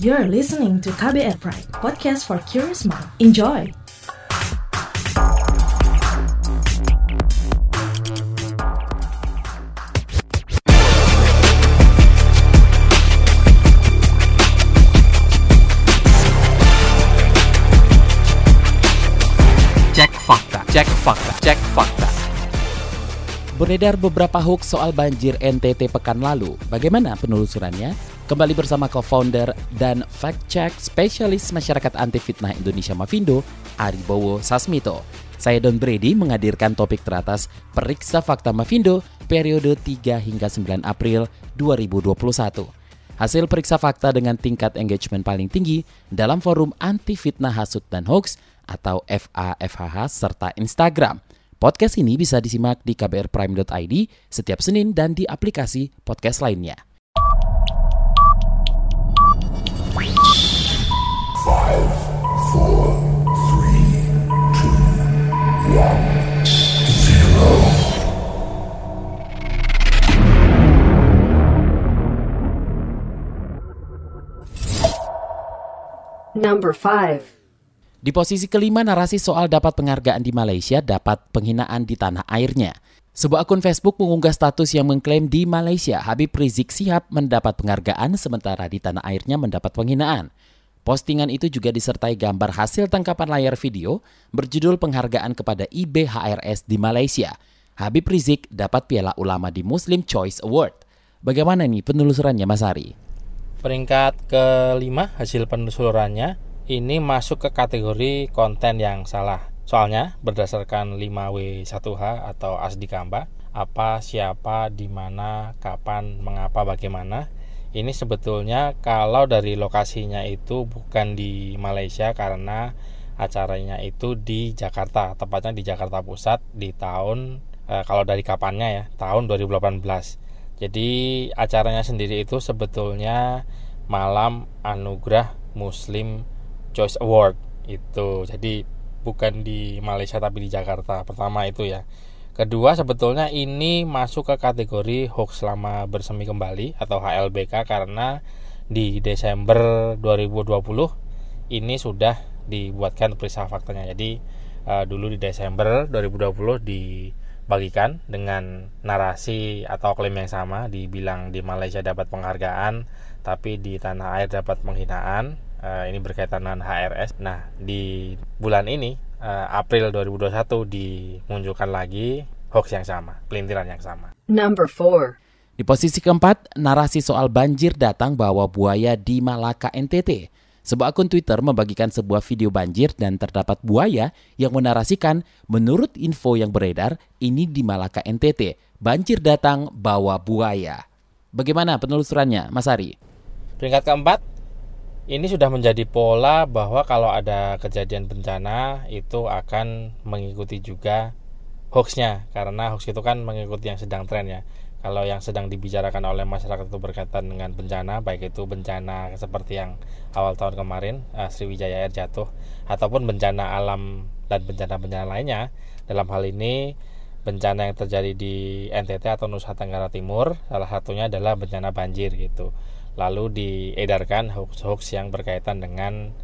You're listening to KBR Pride, podcast for curious mind. Enjoy! Cek fakta, cek fakta, cek fakta. Beredar beberapa hoax soal banjir NTT pekan lalu. Bagaimana penelusurannya? Kembali bersama co-founder dan fact-check spesialis masyarakat anti fitnah Indonesia Mavindo, Aribowo Sasmito. Saya Don Brady menghadirkan topik teratas Periksa Fakta Mavindo periode 3 hingga 9 April 2021. Hasil periksa fakta dengan tingkat engagement paling tinggi dalam forum anti fitnah hasut dan hoax atau FAFHH serta Instagram. Podcast ini bisa disimak di kbrprime.id setiap Senin dan di aplikasi podcast lainnya. Number 5. Di posisi kelima narasi soal dapat penghargaan di Malaysia dapat penghinaan di tanah airnya. Sebuah akun Facebook mengunggah status yang mengklaim di Malaysia Habib Rizik Sihab mendapat penghargaan sementara di tanah airnya mendapat penghinaan. Postingan itu juga disertai gambar hasil tangkapan layar video berjudul penghargaan kepada IBHRS di Malaysia. Habib Rizik dapat piala ulama di Muslim Choice Award. Bagaimana nih penelusurannya Mas Ari? Peringkat kelima hasil penelusurannya ini masuk ke kategori konten yang salah. Soalnya berdasarkan 5W1H atau Asdikamba, apa, siapa, di mana, kapan, mengapa, bagaimana. Ini sebetulnya kalau dari lokasinya itu bukan di Malaysia karena acaranya itu di Jakarta, tepatnya di Jakarta Pusat di tahun eh, kalau dari kapannya ya, tahun 2018. Jadi acaranya sendiri itu sebetulnya malam anugerah Muslim Choice Award itu. Jadi bukan di Malaysia tapi di Jakarta. Pertama itu ya. Kedua sebetulnya ini masuk ke kategori hoax selama bersemi kembali atau HLBK karena di Desember 2020 ini sudah dibuatkan periksa faktanya. Jadi uh, dulu di Desember 2020 dibagikan dengan narasi atau klaim yang sama dibilang di Malaysia dapat penghargaan tapi di tanah air dapat penghinaan uh, ini berkaitan dengan HRS. Nah, di bulan ini uh, April 2021 dimunculkan lagi hoax yang sama, pelintiran yang sama. Number 4. Di posisi keempat, narasi soal banjir datang bawa buaya di Malaka NTT. Sebuah akun Twitter membagikan sebuah video banjir dan terdapat buaya yang menarasikan menurut info yang beredar ini di Malaka NTT. Banjir datang bawa buaya. Bagaimana penelusurannya, Mas Ari? Peringkat keempat, ini sudah menjadi pola bahwa kalau ada kejadian bencana itu akan mengikuti juga hoaxnya. Karena hoax itu kan mengikuti yang sedang tren ya. Kalau yang sedang dibicarakan oleh masyarakat itu berkaitan dengan bencana baik itu bencana seperti yang awal tahun kemarin uh, Sriwijaya Air jatuh ataupun bencana alam dan bencana-bencana lainnya dalam hal ini bencana yang terjadi di NTT atau Nusa Tenggara Timur salah satunya adalah bencana banjir gitu lalu diedarkan hoax-hoax yang berkaitan dengan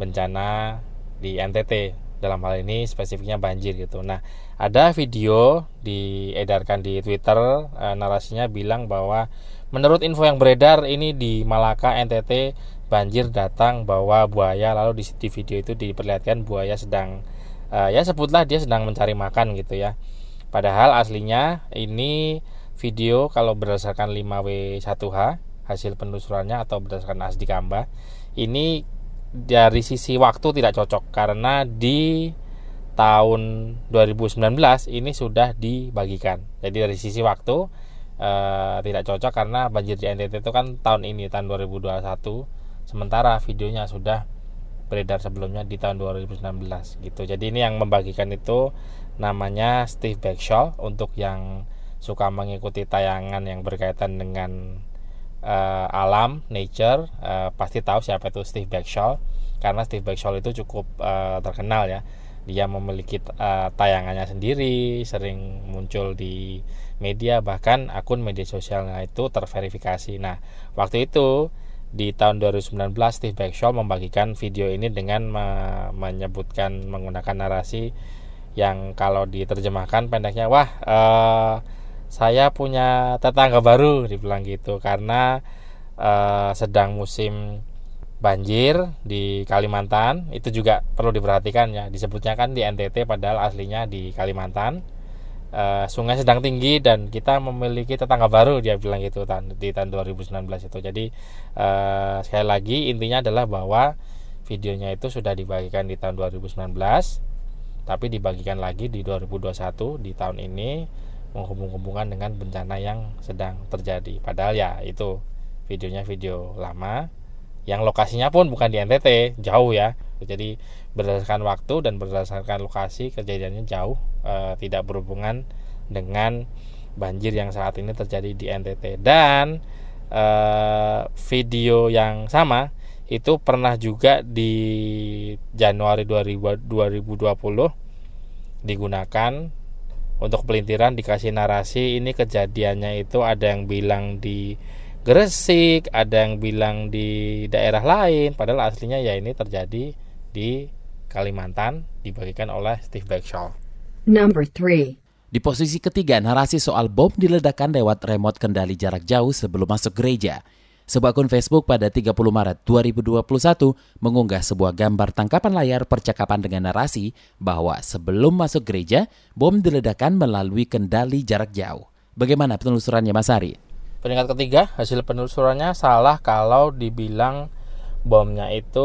bencana di NTT dalam hal ini spesifiknya banjir gitu. Nah, ada video diedarkan di Twitter e, narasinya bilang bahwa menurut info yang beredar ini di Malaka NTT banjir datang bawa buaya lalu di, video itu diperlihatkan buaya sedang e, ya sebutlah dia sedang mencari makan gitu ya. Padahal aslinya ini video kalau berdasarkan 5W1H hasil penelusurannya atau berdasarkan Asdikamba ini dari sisi waktu tidak cocok karena di tahun 2019 ini sudah dibagikan. Jadi dari sisi waktu eh, tidak cocok karena banjir di NTT itu kan tahun ini tahun 2021 sementara videonya sudah beredar sebelumnya di tahun 2019 gitu. Jadi ini yang membagikan itu namanya Steve Bagshaw untuk yang suka mengikuti tayangan yang berkaitan dengan uh, alam nature uh, pasti tahu siapa itu Steve Bagshaw karena Steve Bagshaw itu cukup uh, terkenal ya. Dia memiliki uh, tayangannya sendiri sering muncul di media bahkan akun media sosialnya itu terverifikasi. Nah waktu itu di tahun 2019 Steve Backshall membagikan video ini dengan me menyebutkan menggunakan narasi yang kalau diterjemahkan pendeknya wah uh, saya punya tetangga baru dibilang gitu. Karena uh, sedang musim banjir di Kalimantan itu juga perlu diperhatikan ya. Disebutnya kan di NTT padahal aslinya di Kalimantan. Uh, sungai sedang tinggi dan kita memiliki tetangga baru dia bilang gitu di tahun 2019 itu. Jadi uh, sekali lagi intinya adalah bahwa videonya itu sudah dibagikan di tahun 2019 tapi dibagikan lagi di 2021 di tahun ini menghubung-hubungan dengan bencana yang sedang terjadi. Padahal ya itu videonya video lama yang lokasinya pun bukan di NTT jauh ya. Jadi berdasarkan waktu dan berdasarkan lokasi kejadiannya jauh e, tidak berhubungan dengan banjir yang saat ini terjadi di NTT dan e, video yang sama itu pernah juga di Januari 2020 digunakan untuk pelintiran dikasih narasi ini kejadiannya itu ada yang bilang di Gresik, ada yang bilang di daerah lain, padahal aslinya ya ini terjadi di Kalimantan dibagikan oleh Steve Backshall. Number 3. Di posisi ketiga, narasi soal bom diledakkan lewat remote kendali jarak jauh sebelum masuk gereja. Sebuah akun Facebook pada 30 Maret 2021 mengunggah sebuah gambar tangkapan layar percakapan dengan narasi bahwa sebelum masuk gereja, bom diledakkan melalui kendali jarak jauh. Bagaimana penelusurannya Mas Ari? Peringkat ketiga, hasil penelusurannya salah kalau dibilang bomnya itu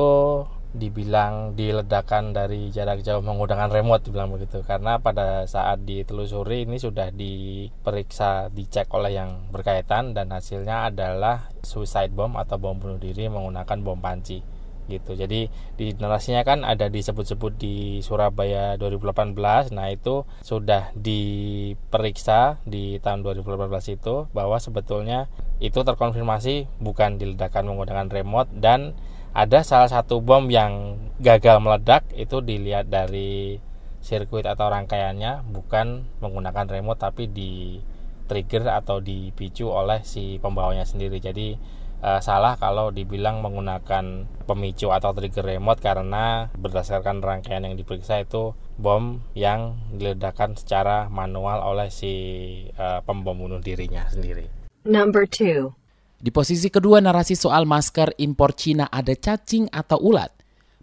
dibilang diledakan dari jarak jauh menggunakan remote dibilang begitu. Karena pada saat ditelusuri ini sudah diperiksa dicek oleh yang berkaitan dan hasilnya adalah suicide bomb atau bom bunuh diri menggunakan bom panci gitu. Jadi di narasinya kan ada disebut-sebut di Surabaya 2018 nah itu sudah diperiksa di tahun 2018 itu bahwa sebetulnya itu terkonfirmasi bukan diledakan menggunakan remote dan ada salah satu bom yang gagal meledak itu dilihat dari sirkuit atau rangkaiannya bukan menggunakan remote tapi di trigger atau dipicu oleh si pembawanya sendiri jadi uh, salah kalau dibilang menggunakan pemicu atau trigger remote karena berdasarkan rangkaian yang diperiksa itu bom yang diledakkan secara manual oleh si uh, pembom bunuh dirinya sendiri. Number two. Di posisi kedua narasi soal masker impor Cina ada cacing atau ulat.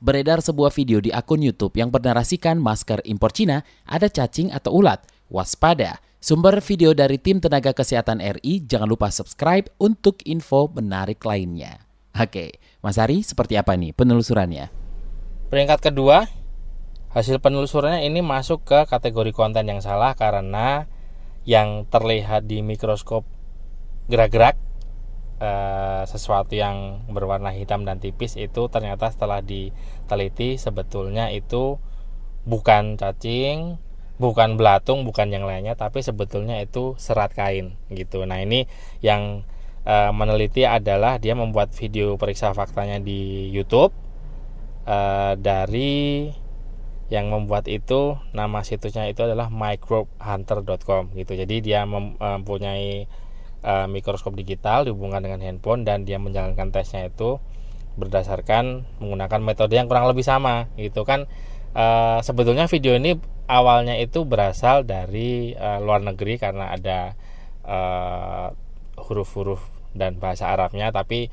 Beredar sebuah video di akun YouTube yang bernarasikan masker impor Cina ada cacing atau ulat. Waspada. Sumber video dari tim tenaga kesehatan RI, jangan lupa subscribe untuk info menarik lainnya. Oke, Mas Ari seperti apa nih penelusurannya? Peringkat kedua, hasil penelusurannya ini masuk ke kategori konten yang salah karena yang terlihat di mikroskop gerak-gerak uh, sesuatu yang berwarna hitam dan tipis itu ternyata setelah diteliti sebetulnya itu bukan cacing, bukan belatung, bukan yang lainnya, tapi sebetulnya itu serat kain gitu. Nah ini yang uh, meneliti adalah dia membuat video periksa faktanya di YouTube uh, dari yang membuat itu nama situsnya itu adalah microbehunter.com gitu. Jadi dia mempunyai uh, mikroskop digital dihubungkan dengan handphone dan dia menjalankan tesnya itu berdasarkan menggunakan metode yang kurang lebih sama gitu kan. Uh, sebetulnya video ini awalnya itu berasal dari uh, luar negeri karena ada huruf-huruf dan bahasa Arabnya tapi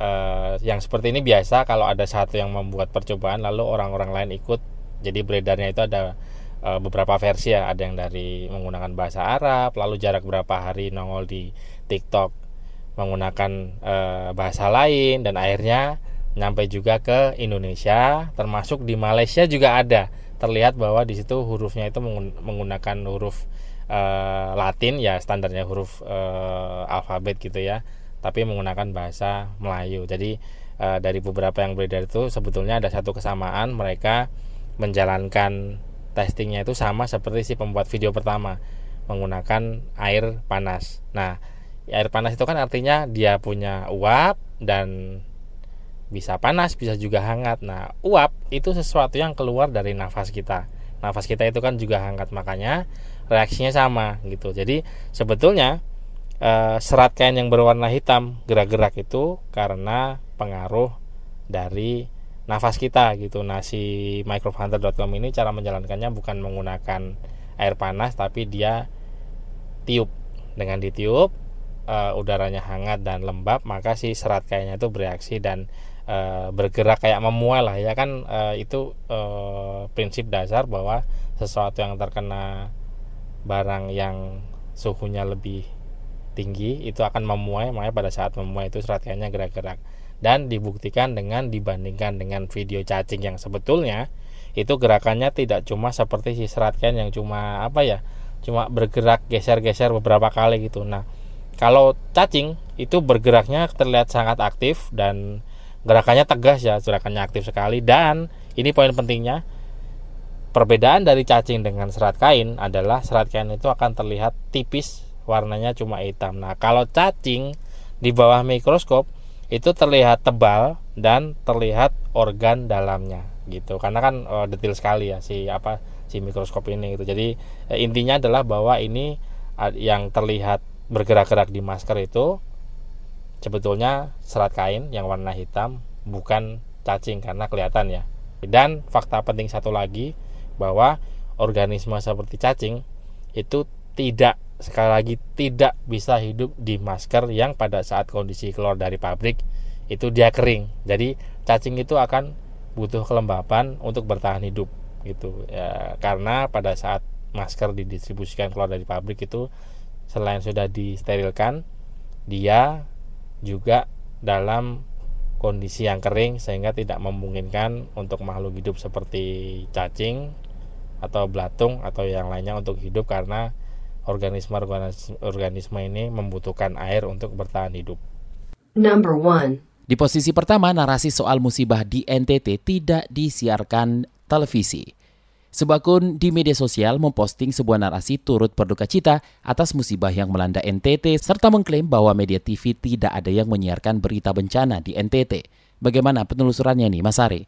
uh, yang seperti ini biasa kalau ada satu yang membuat percobaan lalu orang-orang lain ikut jadi beredarnya itu ada uh, beberapa versi ya ada yang dari menggunakan bahasa Arab lalu jarak berapa hari nongol di TikTok menggunakan uh, bahasa lain dan akhirnya nyampe juga ke Indonesia termasuk di Malaysia juga ada. Terlihat bahwa di situ hurufnya itu menggunakan huruf uh, Latin ya standarnya huruf uh, alfabet gitu ya tapi menggunakan bahasa Melayu. Jadi dari beberapa yang beredar itu sebetulnya ada satu kesamaan mereka menjalankan testingnya itu sama seperti si pembuat video pertama menggunakan air panas. Nah, air panas itu kan artinya dia punya uap dan bisa panas, bisa juga hangat. Nah, uap itu sesuatu yang keluar dari nafas kita. Nafas kita itu kan juga hangat, makanya reaksinya sama gitu. Jadi sebetulnya eh, serat kain yang berwarna hitam gerak-gerak itu karena pengaruh dari nafas kita gitu. Nah, si microbehunter.com ini cara menjalankannya bukan menggunakan air panas tapi dia tiup. Dengan ditiup uh, udaranya hangat dan lembab, maka si serat kainnya itu bereaksi dan uh, bergerak kayak memuai lah ya kan uh, itu uh, prinsip dasar bahwa sesuatu yang terkena barang yang suhunya lebih tinggi itu akan memuai makanya pada saat memuai itu serat kainnya gerak-gerak dan dibuktikan dengan dibandingkan dengan video cacing yang sebetulnya itu gerakannya tidak cuma seperti si serat kain yang cuma apa ya cuma bergerak geser-geser beberapa kali gitu. Nah kalau cacing itu bergeraknya terlihat sangat aktif dan gerakannya tegas ya gerakannya aktif sekali. Dan ini poin pentingnya perbedaan dari cacing dengan serat kain adalah serat kain itu akan terlihat tipis warnanya cuma hitam. Nah kalau cacing di bawah mikroskop itu terlihat tebal dan terlihat organ dalamnya gitu. Karena kan uh, detail sekali ya si apa si mikroskop ini gitu. Jadi uh, intinya adalah bahwa ini yang terlihat bergerak-gerak di masker itu sebetulnya serat kain yang warna hitam bukan cacing karena kelihatan ya. Dan fakta penting satu lagi bahwa organisme seperti cacing itu tidak sekali lagi tidak bisa hidup di masker yang pada saat kondisi keluar dari pabrik itu dia kering. Jadi cacing itu akan butuh kelembapan untuk bertahan hidup gitu ya karena pada saat masker didistribusikan keluar dari pabrik itu selain sudah disterilkan dia juga dalam kondisi yang kering sehingga tidak memungkinkan untuk makhluk hidup seperti cacing atau belatung atau yang lainnya untuk hidup karena organisme organisme ini membutuhkan air untuk bertahan hidup. Number 1. Di posisi pertama, narasi soal musibah di NTT tidak disiarkan televisi. Sebuah akun di media sosial memposting sebuah narasi turut berduka cita atas musibah yang melanda NTT serta mengklaim bahwa media TV tidak ada yang menyiarkan berita bencana di NTT. Bagaimana penelusurannya nih, Mas Ari?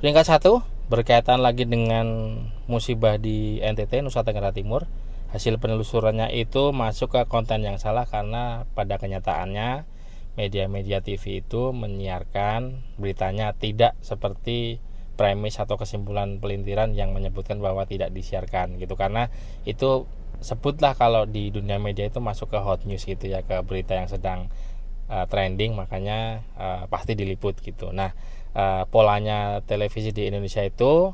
Peringkat satu berkaitan lagi dengan musibah di NTT Nusa Tenggara Timur hasil penelusurannya itu masuk ke konten yang salah karena pada kenyataannya media-media TV itu menyiarkan beritanya tidak seperti premis atau kesimpulan pelintiran yang menyebutkan bahwa tidak disiarkan gitu. Karena itu sebutlah kalau di dunia media itu masuk ke hot news gitu ya ke berita yang sedang uh, trending makanya uh, pasti diliput gitu. Nah uh, polanya televisi di Indonesia itu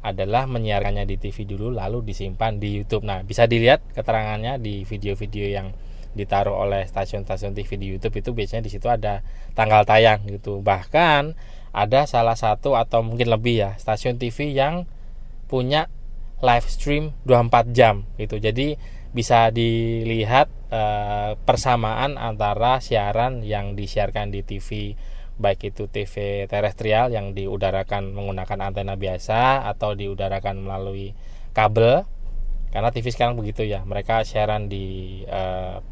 adalah menyiarkannya di TV dulu lalu disimpan di YouTube. Nah, bisa dilihat keterangannya di video-video yang ditaruh oleh stasiun-stasiun TV di YouTube itu biasanya di situ ada tanggal tayang gitu. Bahkan ada salah satu atau mungkin lebih ya stasiun TV yang punya live stream 24 jam gitu. Jadi bisa dilihat eh, persamaan antara siaran yang disiarkan di TV baik itu TV terestrial yang diudarakan menggunakan antena biasa atau diudarakan melalui kabel. Karena TV sekarang begitu ya mereka siaran di uh,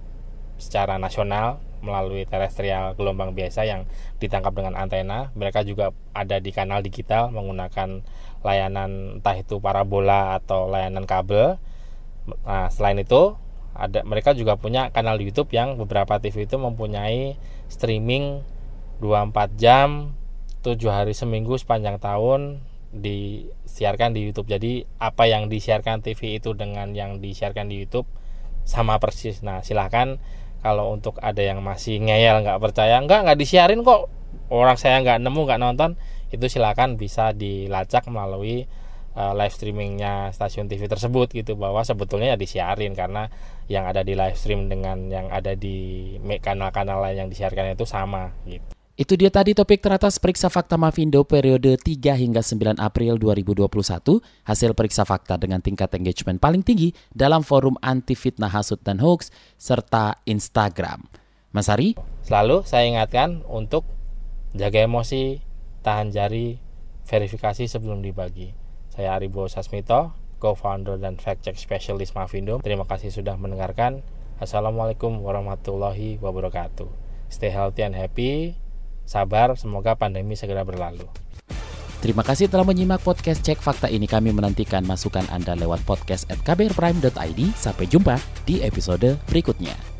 secara nasional melalui terestrial gelombang biasa yang ditangkap dengan antena. Mereka juga ada di kanal digital menggunakan layanan entah itu parabola atau layanan kabel. Nah selain itu ada mereka juga punya kanal YouTube yang beberapa TV itu mempunyai streaming 24 jam 7 hari seminggu sepanjang tahun disiarkan di YouTube. Jadi apa yang disiarkan TV itu dengan yang disiarkan di YouTube sama persis. Nah silahkan kalau untuk ada yang masih ngeyel nggak percaya nggak nggak disiarin kok orang saya nggak nemu nggak nonton itu silahkan bisa dilacak melalui uh, live streamingnya stasiun TV tersebut gitu bahwa sebetulnya ya disiarin karena yang ada di live stream dengan yang ada di kanal-kanal lain yang disiarkan itu sama gitu. Itu dia tadi topik teratas periksa fakta Mavindo periode 3 hingga 9 April 2021, hasil periksa fakta dengan tingkat engagement paling tinggi dalam forum anti fitnah hasut dan hoax, serta Instagram. Mas Hari? Selalu saya ingatkan untuk jaga emosi, tahan jari, verifikasi sebelum dibagi. Saya Aribo Sasmito, co-founder dan fact-check specialist Mavindo. Terima kasih sudah mendengarkan. Assalamualaikum warahmatullahi wabarakatuh. Stay healthy and happy sabar, semoga pandemi segera berlalu. Terima kasih telah menyimak podcast Cek Fakta ini. Kami menantikan masukan Anda lewat podcast at kbrprime.id. Sampai jumpa di episode berikutnya.